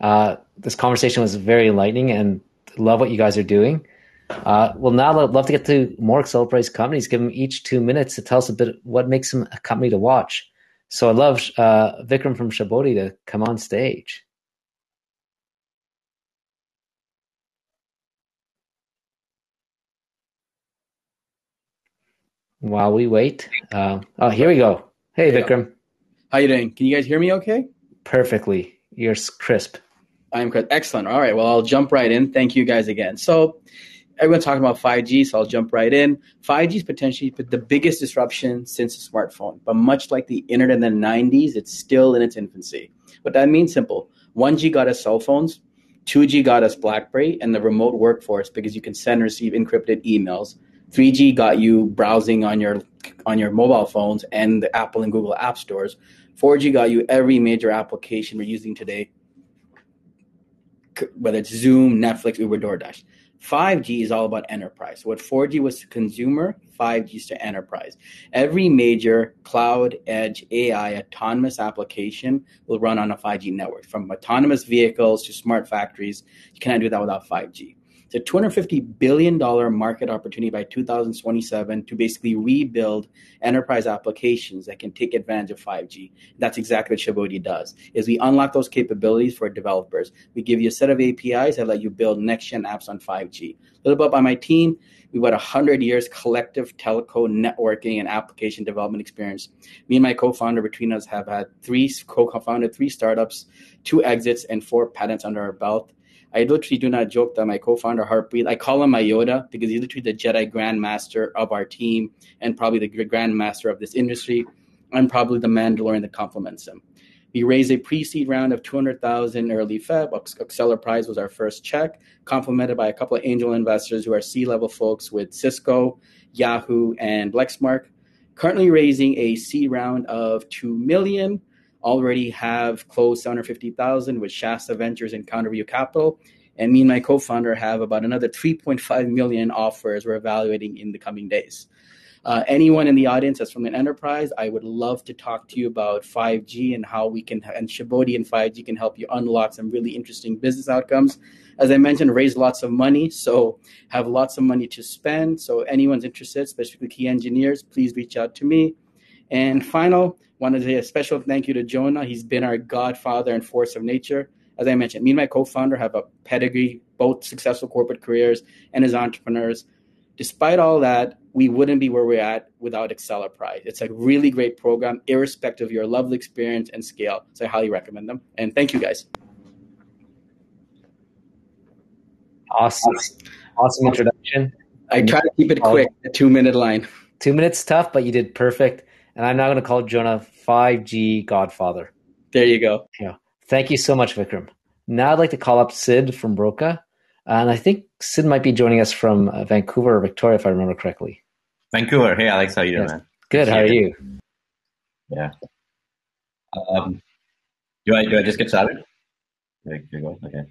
Uh, this conversation was very enlightening, and love what you guys are doing. Uh, well, now I'd love to get to more Acceleprise companies. Give them each two minutes to tell us a bit what makes them a company to watch. So I'd love uh, Vikram from Shabodi to come on stage. While we wait, uh, oh, here we go. Hey, Vikram. How you doing? Can you guys hear me? Okay. Perfectly. You're crisp. I'm crisp. excellent. All right. Well, I'll jump right in. Thank you guys again. So, everyone's talking about 5G, so I'll jump right in. 5G is potentially the biggest disruption since the smartphone, but much like the internet in the 90s, it's still in its infancy. What that means simple 1G got us cell phones, 2G got us Blackberry and the remote workforce because you can send and receive encrypted emails. 3G got you browsing on your on your mobile phones and the Apple and Google app stores. 4G got you every major application we're using today, whether it's Zoom, Netflix, Uber, DoorDash. 5G is all about enterprise. What 4G was to consumer, 5G is to enterprise. Every major cloud, edge, AI, autonomous application will run on a 5G network. From autonomous vehicles to smart factories, you cannot do that without 5G. It's a $250 billion market opportunity by 2027 to basically rebuild enterprise applications that can take advantage of 5G. That's exactly what Shabodi does, is we unlock those capabilities for developers. We give you a set of APIs that let you build next-gen apps on 5G. A little bit about my team. We've got 100 years collective telco networking and application development experience. Me and my co-founder between us have had three co-founded three startups, two exits, and four patents under our belt. I literally do not joke that my co-founder Harpreet, I call him my Yoda because he's literally the Jedi Grandmaster of our team and probably the Grandmaster of this industry. I'm probably the Mandalorian that complements him. We raised a pre-seed round of 200,000 early Feb. Acceleprise was our first check, complemented by a couple of angel investors who are C-level folks with Cisco, Yahoo, and Lexmark. Currently raising a seed round of 2 million already have closed 750,000 with Shasta Ventures and Counterview Capital. And me and my co-founder have about another 3.5 million offers we're evaluating in the coming days. Uh, anyone in the audience that's from an enterprise, I would love to talk to you about 5G and how we can, and Shabodi and 5G can help you unlock some really interesting business outcomes. As I mentioned, raise lots of money, so have lots of money to spend. So anyone's interested, especially key engineers, please reach out to me. And final, want to say a special thank you to Jonah. He's been our godfather and force of nature. As I mentioned, me and my co-founder have a pedigree, both successful corporate careers and as entrepreneurs. Despite all that, we wouldn't be where we're at without Acceleprise. It's a really great program, irrespective of your level experience and scale. So I highly recommend them. And thank you guys. Awesome. Awesome introduction. I try to keep it quick, a two minute line. Two minutes tough, but you did perfect and I'm now going to call Jonah 5G Godfather. There you go. Yeah. Thank you so much, Vikram. Now I'd like to call up Sid from Broca. And I think Sid might be joining us from uh, Vancouver or Victoria, if I remember correctly. Vancouver. Hey, Alex. How you doing, yes. man? Good. How are you? Yeah. Um, do I do I just get started? Okay.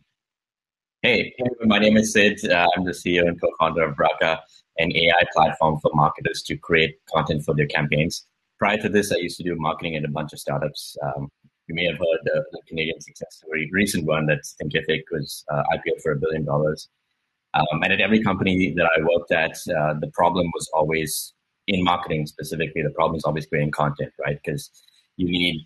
Hey, my name is Sid. Uh, I'm the CEO and co-founder of Broca, an AI platform for marketers to create content for their campaigns prior to this, I used to do marketing at a bunch of startups. Um, you may have heard the, the, Canadian success story, recent one that's Thinkific was uh, IPO for a billion dollars. Um, and at every company that I worked at, uh, the problem was always in marketing specifically. The problem is always creating content, right? Because you need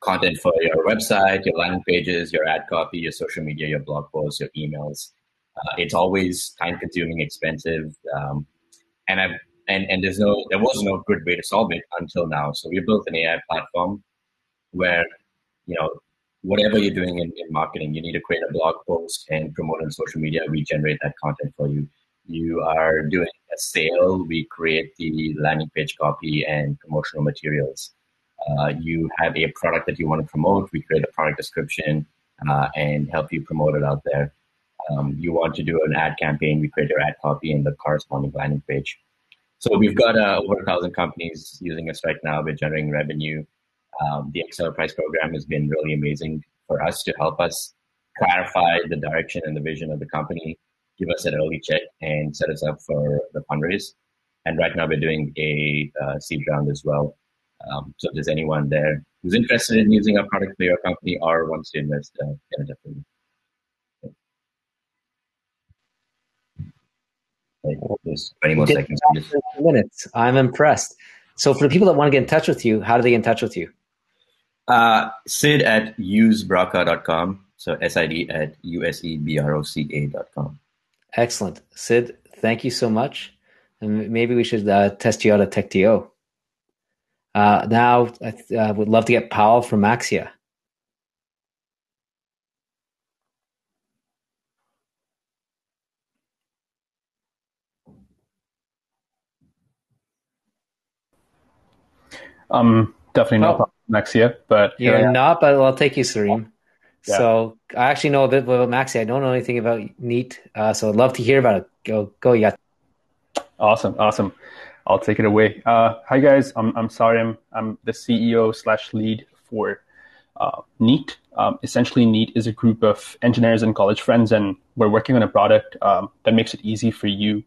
content for your website, your landing pages, your ad copy, your social media, your blog posts, your emails. Uh, it's always time consuming, expensive. Um, and I've and and there's no there was no good way to solve it until now. So we built an AI platform where you know whatever you're doing in, in marketing, you need to create a blog post and promote on social media. We generate that content for you. You are doing a sale, we create the landing page copy and promotional materials. Uh, you have a product that you want to promote, we create a product description uh, and help you promote it out there. Um, you want to do an ad campaign, we create your ad copy and the corresponding landing page. So we've got uh, over a thousand companies using us right now. We're generating revenue. Um, the Acceleprise program has been really amazing for us to help us clarify the direction and the vision of the company, give us an early check, and set us up for the fundraise. And right now we're doing a uh, seed round as well. Um, so if there's anyone there who's interested in using our product for your company or wants to invest, uh, definitely. Just 20 more seconds. Minutes. I'm impressed. So for the people that want to get in touch with you, how do they get in touch with you? Uh, Sid at usebroca.com. So S-I-D at U-S-E-B-R-O-C-A.com. Excellent. Sid, thank you so much. And maybe we should uh, test you out at TechTO. Uh, now, I uh, would love to get Powell from Maxia. I'm definitely not oh. Maxia, but you're not. But I'll take you, Sarim. Yeah. So I actually know a bit about Maxia. I don't know anything about Neat, uh, so I'd love to hear about it. Go, go, yeah. Awesome, awesome. I'll take it away. Uh, hi guys, I'm I'm Sarim. I'm the CEO slash lead for uh, Neat. Um, essentially, Neat is a group of engineers and college friends, and we're working on a product um, that makes it easy for you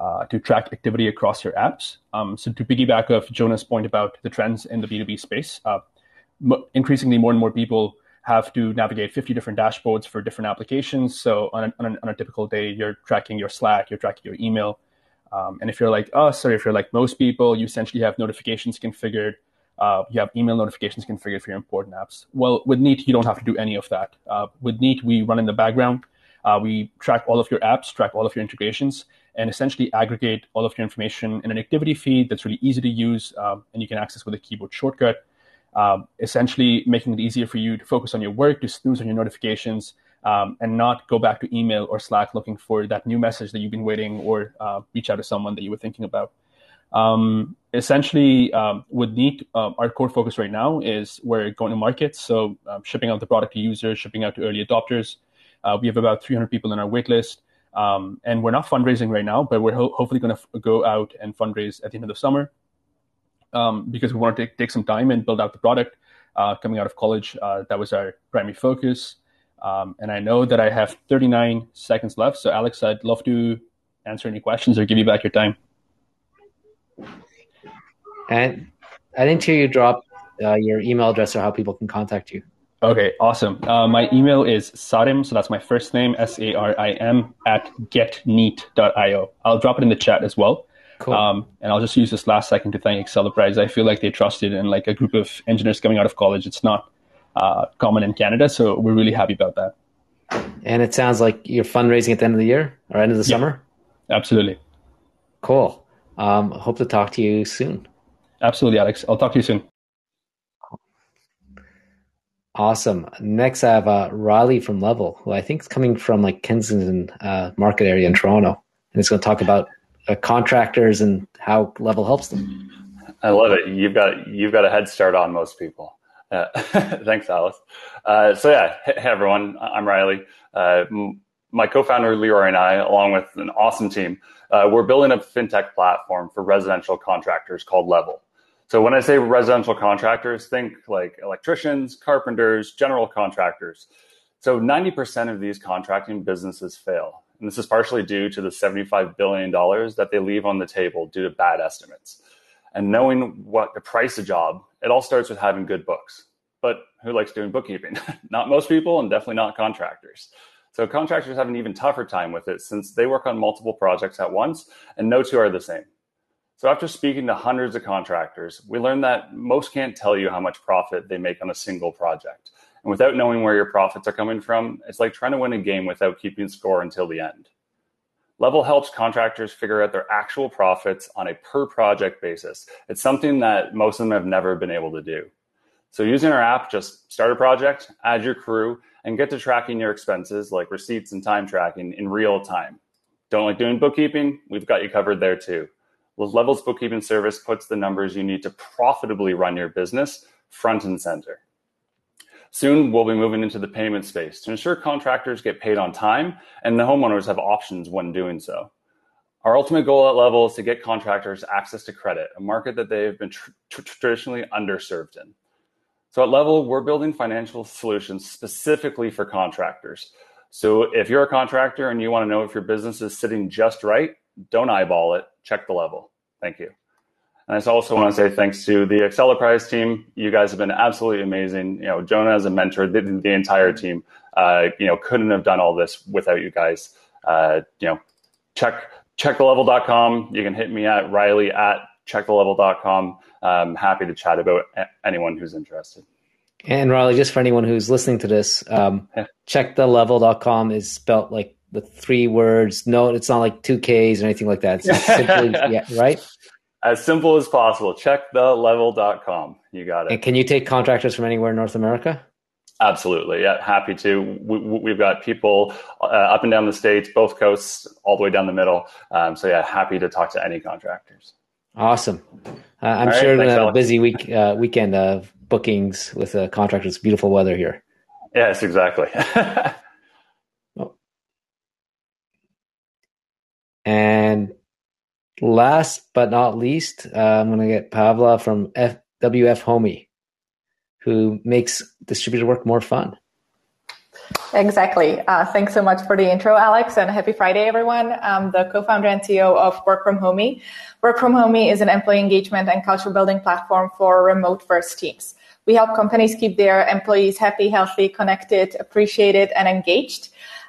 uh, to track activity across your apps. Um, so to piggyback off Jonah's point about the trends in the B2B space, uh, m- increasingly more and more people have to navigate 50 different dashboards for different applications. So on a, on a, on a typical day, you're tracking your Slack, you're tracking your email. Um, and if you're like us, or if you're like most people, you essentially have notifications configured. Uh, you have email notifications configured for your important apps. Well, with Neat, you don't have to do any of that. Uh, with Neat, we run in the background. Uh, we track all of your apps, track all of your integrations, and essentially aggregate all of your information in an activity feed that's really easy to use um, and you can access with a keyboard shortcut um, essentially making it easier for you to focus on your work, to snooze on your notifications, um, and not go back to email or Slack looking for that new message that you've been waiting or uh, reach out to someone that you were thinking about. Um, essentially, with Neat, um, our core focus right now is we're going to market, so um, shipping out the product to users, shipping out to early adopters. Uh, we have about 300 people on our waitlist. Um, and we're not fundraising right now, but we're ho- hopefully going to f- go out and fundraise at the end of the summer um, because we want to take, take some time and build out the product. Uh, coming out of college, uh, that was our primary focus. Um, and I know that I have 39 seconds left. So, Alex, I'd love to answer any questions or give you back your time. And I didn't hear you drop uh, your email address or how people can contact you. Okay, awesome. Uh, my email is sarim, so that's my first name, S A R I M, at getneat.io. I'll drop it in the chat as well. Cool. Um, and I'll just use this last second to thank Acceleprise. I feel like they trusted in like a group of engineers coming out of college. It's not uh, common in Canada, so we're really happy about that. And it sounds like you're fundraising at the end of the year or end of the yeah, summer. Absolutely. Cool. Um, hope to talk to you soon. Absolutely, Alex. I'll talk to you soon. Awesome. Next, I have uh, Riley from Level, who I think is coming from like Kensington uh, market area in Toronto, and he's going to talk about uh, contractors and how Level helps them. I love it. You've got you've got a head start on most people. Uh, thanks, Alice. Uh, so yeah, hey, everyone. I'm Riley. Uh, my co-founder Leroy and I, along with an awesome team, uh, we're building a fintech platform for residential contractors called Level. So when I say residential contractors, think like electricians, carpenters, general contractors. So 90% of these contracting businesses fail. And this is partially due to the $75 billion that they leave on the table due to bad estimates. And knowing what to price a job, it all starts with having good books. But who likes doing bookkeeping? not most people, and definitely not contractors. So contractors have an even tougher time with it since they work on multiple projects at once, and no two are the same. So after speaking to hundreds of contractors, we learned that most can't tell you how much profit they make on a single project. And without knowing where your profits are coming from, it's like trying to win a game without keeping score until the end. Level helps contractors figure out their actual profits on a per project basis. It's something that most of them have never been able to do. So using our app, just start a project, add your crew, and get to tracking your expenses like receipts and time tracking in real time. Don't like doing bookkeeping? We've got you covered there too. Level's bookkeeping service puts the numbers you need to profitably run your business front and center. Soon, we'll be moving into the payment space to ensure contractors get paid on time and the homeowners have options when doing so. Our ultimate goal at Level is to get contractors access to credit, a market that they have been tr- tr- traditionally underserved in. So at Level, we're building financial solutions specifically for contractors. So if you're a contractor and you want to know if your business is sitting just right, don't eyeball it, check the level. Thank you. And I also want to say thanks to the Acceleprise team. You guys have been absolutely amazing. You know, Jonah as a mentor, the, the entire team, uh, you know, couldn't have done all this without you guys. Uh, you know, check checkthelevel.com. You can hit me at Riley at checkthelevel.com. I'm happy to chat about anyone who's interested. And Riley, just for anyone who's listening to this, um, checkthelevel.com is spelt like the three words. No, it's not like two Ks or anything like that. It's simply, yeah, right? As simple as possible. Check Checkthelevel.com. You got it. And can you take contractors from anywhere in North America? Absolutely. Yeah, happy to. We, have got people uh, up and down the states, both coasts, all the way down the middle. Um, so yeah, happy to talk to any contractors. Awesome. Uh, I'm all sure right, thanks, a busy week uh, weekend of bookings with uh, contractors. Beautiful weather here. Yes, exactly. And last but not least, uh, I'm going to get Pavla from F- WF Homey, who makes distributed work more fun. Exactly. Uh, thanks so much for the intro, Alex, and happy Friday, everyone. I'm the co-founder and CEO of Work from Homey. Work from Homey is an employee engagement and culture building platform for remote first teams. We help companies keep their employees happy, healthy, connected, appreciated, and engaged.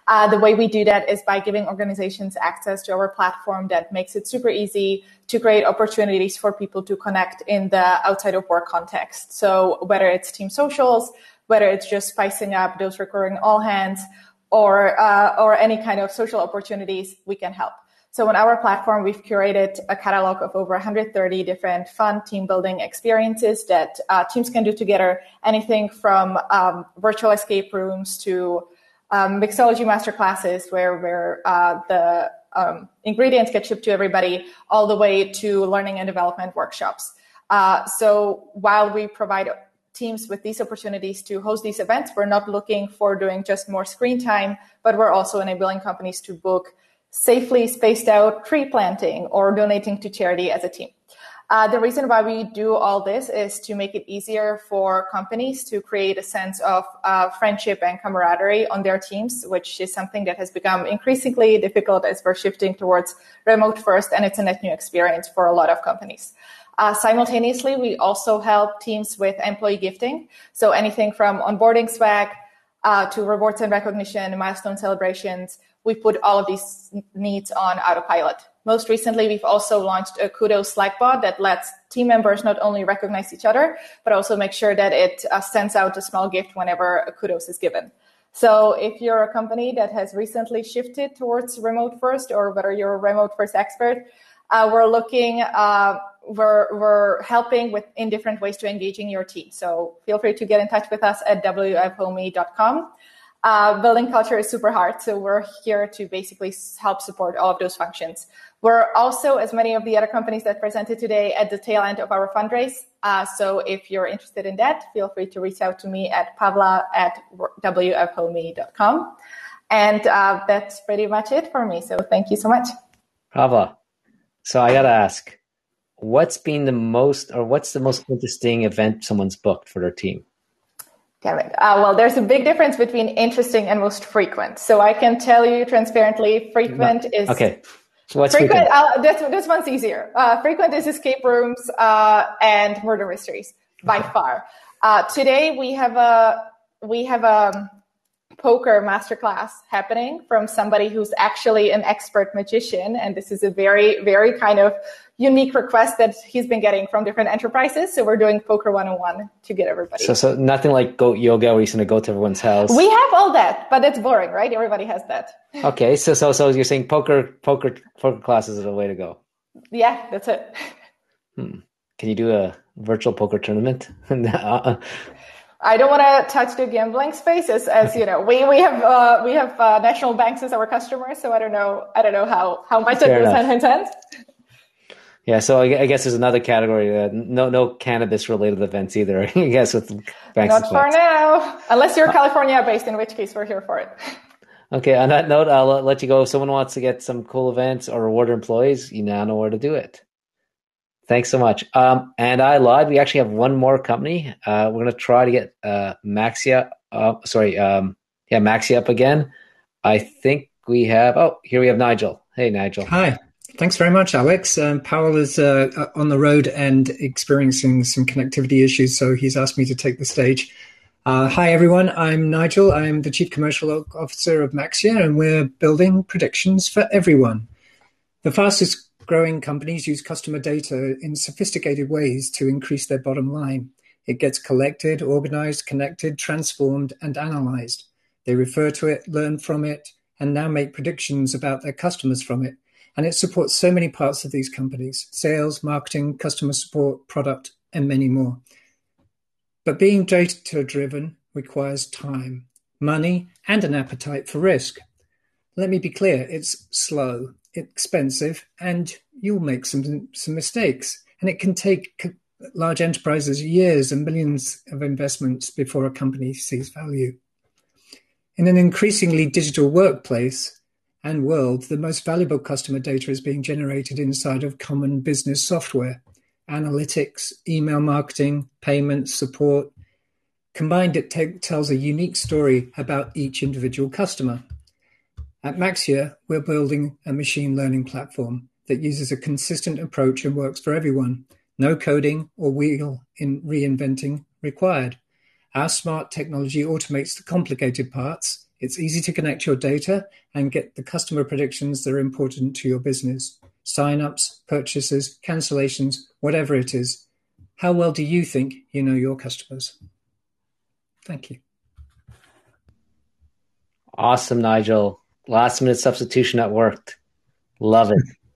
Uh, the way we do that is by giving organizations access to our platform that makes it super easy to create opportunities for people to connect in the outside of work context. So whether it's team socials, whether it's just spicing up those recurring all hands, or uh, or any kind of social opportunities, we can help. So on our platform, we've curated a catalog of over 130 different fun team building experiences that uh, teams can do together. Anything from um, virtual escape rooms to um, mixology master classes where, where uh, the um, ingredients get shipped to everybody, all the way to learning and development workshops. Uh, so while we provide teams with these opportunities to host these events, we're not looking for doing just more screen time, but we're also enabling companies to book safely spaced out tree planting or donating to charity as a team. Uh, the reason why we do all this is to make it easier for companies to create a sense of uh, friendship and camaraderie on their teams, which is something that has become increasingly difficult as we're shifting towards remote first, and it's a net new experience for a lot of companies. Uh, simultaneously, we also help teams with employee gifting. So anything from onboarding swag uh, to rewards and recognition, milestone celebrations, we put all of these needs on autopilot. Most recently, we've also launched a Kudos Slack bot that lets team members not only recognize each other, but also make sure that it uh, sends out a small gift whenever a kudos is given. So if you're a company that has recently shifted towards remote first, or whether you're a remote first expert, uh, we're looking, uh, we're, we're helping with in different ways to engaging your team. So feel free to get in touch with us at wfhomey.com uh, building culture is super hard. So we're here to basically help support all of those functions. We're also, as many of the other companies that presented today, at the tail end of our fundraise. Uh, so if you're interested in that, feel free to reach out to me at pavla at wfhomey.com. And uh, that's pretty much it for me. So thank you so much. Pavla. So I got to ask, what's been the most, or what's the most interesting event someone's booked for their team? Damn it. Uh, well, there's a big difference between interesting and most frequent. So I can tell you transparently, frequent no. is okay. So what's frequent? frequent? Uh, this, this one's easier. Uh, frequent is escape rooms uh, and murder mysteries by okay. far. Uh, today we have a we have a poker masterclass happening from somebody who's actually an expert magician, and this is a very very kind of unique requests that he's been getting from different enterprises. So we're doing Poker 101 to get everybody. So, so nothing like goat yoga where you're going to go to everyone's house. We have all that, but it's boring, right? Everybody has that. Okay. So, so, so you're saying poker, poker, poker classes are the way to go. Yeah, that's it. Hmm. Can you do a virtual poker tournament? I don't want to touch the gambling space as, as you know, we, we have, uh, we have uh, national banks as our customers. So I don't know, I don't know how, how much Fair it goes hand in hand. Yeah, so I, guess there's another category. Uh, no, no cannabis related events either. I guess with banks. Not for now, unless you're California based, in which case we're here for it. Okay. On that note, I'll let you go. If someone wants to get some cool events or reward employees, you now know where to do it. Thanks so much. Um, and I lied. We actually have one more company. Uh, we're going to try to get uh, Maxia. Up, sorry, um, yeah, Maxia up again. I think we have. Oh, here we have Nigel. Hey, Nigel. Hi. Thanks very much, Alex. Um, Powell is uh, uh, on the road and experiencing some connectivity issues, so he's asked me to take the stage. Uh, hi, everyone. I'm Nigel. I'm the Chief Commercial Officer of Maxia, and we're building predictions for everyone. The fastest growing companies use customer data in sophisticated ways to increase their bottom line. It gets collected, organized, connected, transformed, and analyzed. They refer to it, learn from it, and now make predictions about their customers from it and it supports so many parts of these companies sales, marketing, customer support, product, and many more. But being data driven requires time, money, and an appetite for risk. Let me be clear it's slow, expensive, and you'll make some, some mistakes. And it can take large enterprises years and millions of investments before a company sees value. In an increasingly digital workplace, and world, the most valuable customer data is being generated inside of common business software, analytics, email marketing, payments, support. Combined, it tells a unique story about each individual customer. At Maxia, we're building a machine learning platform that uses a consistent approach and works for everyone. No coding or wheel in reinventing, required. Our smart technology automates the complicated parts. It's easy to connect your data and get the customer predictions that are important to your business. Sign-ups, purchases, cancellations, whatever it is. How well do you think you know your customers? Thank you. Awesome, Nigel. Last minute substitution that worked. Love it.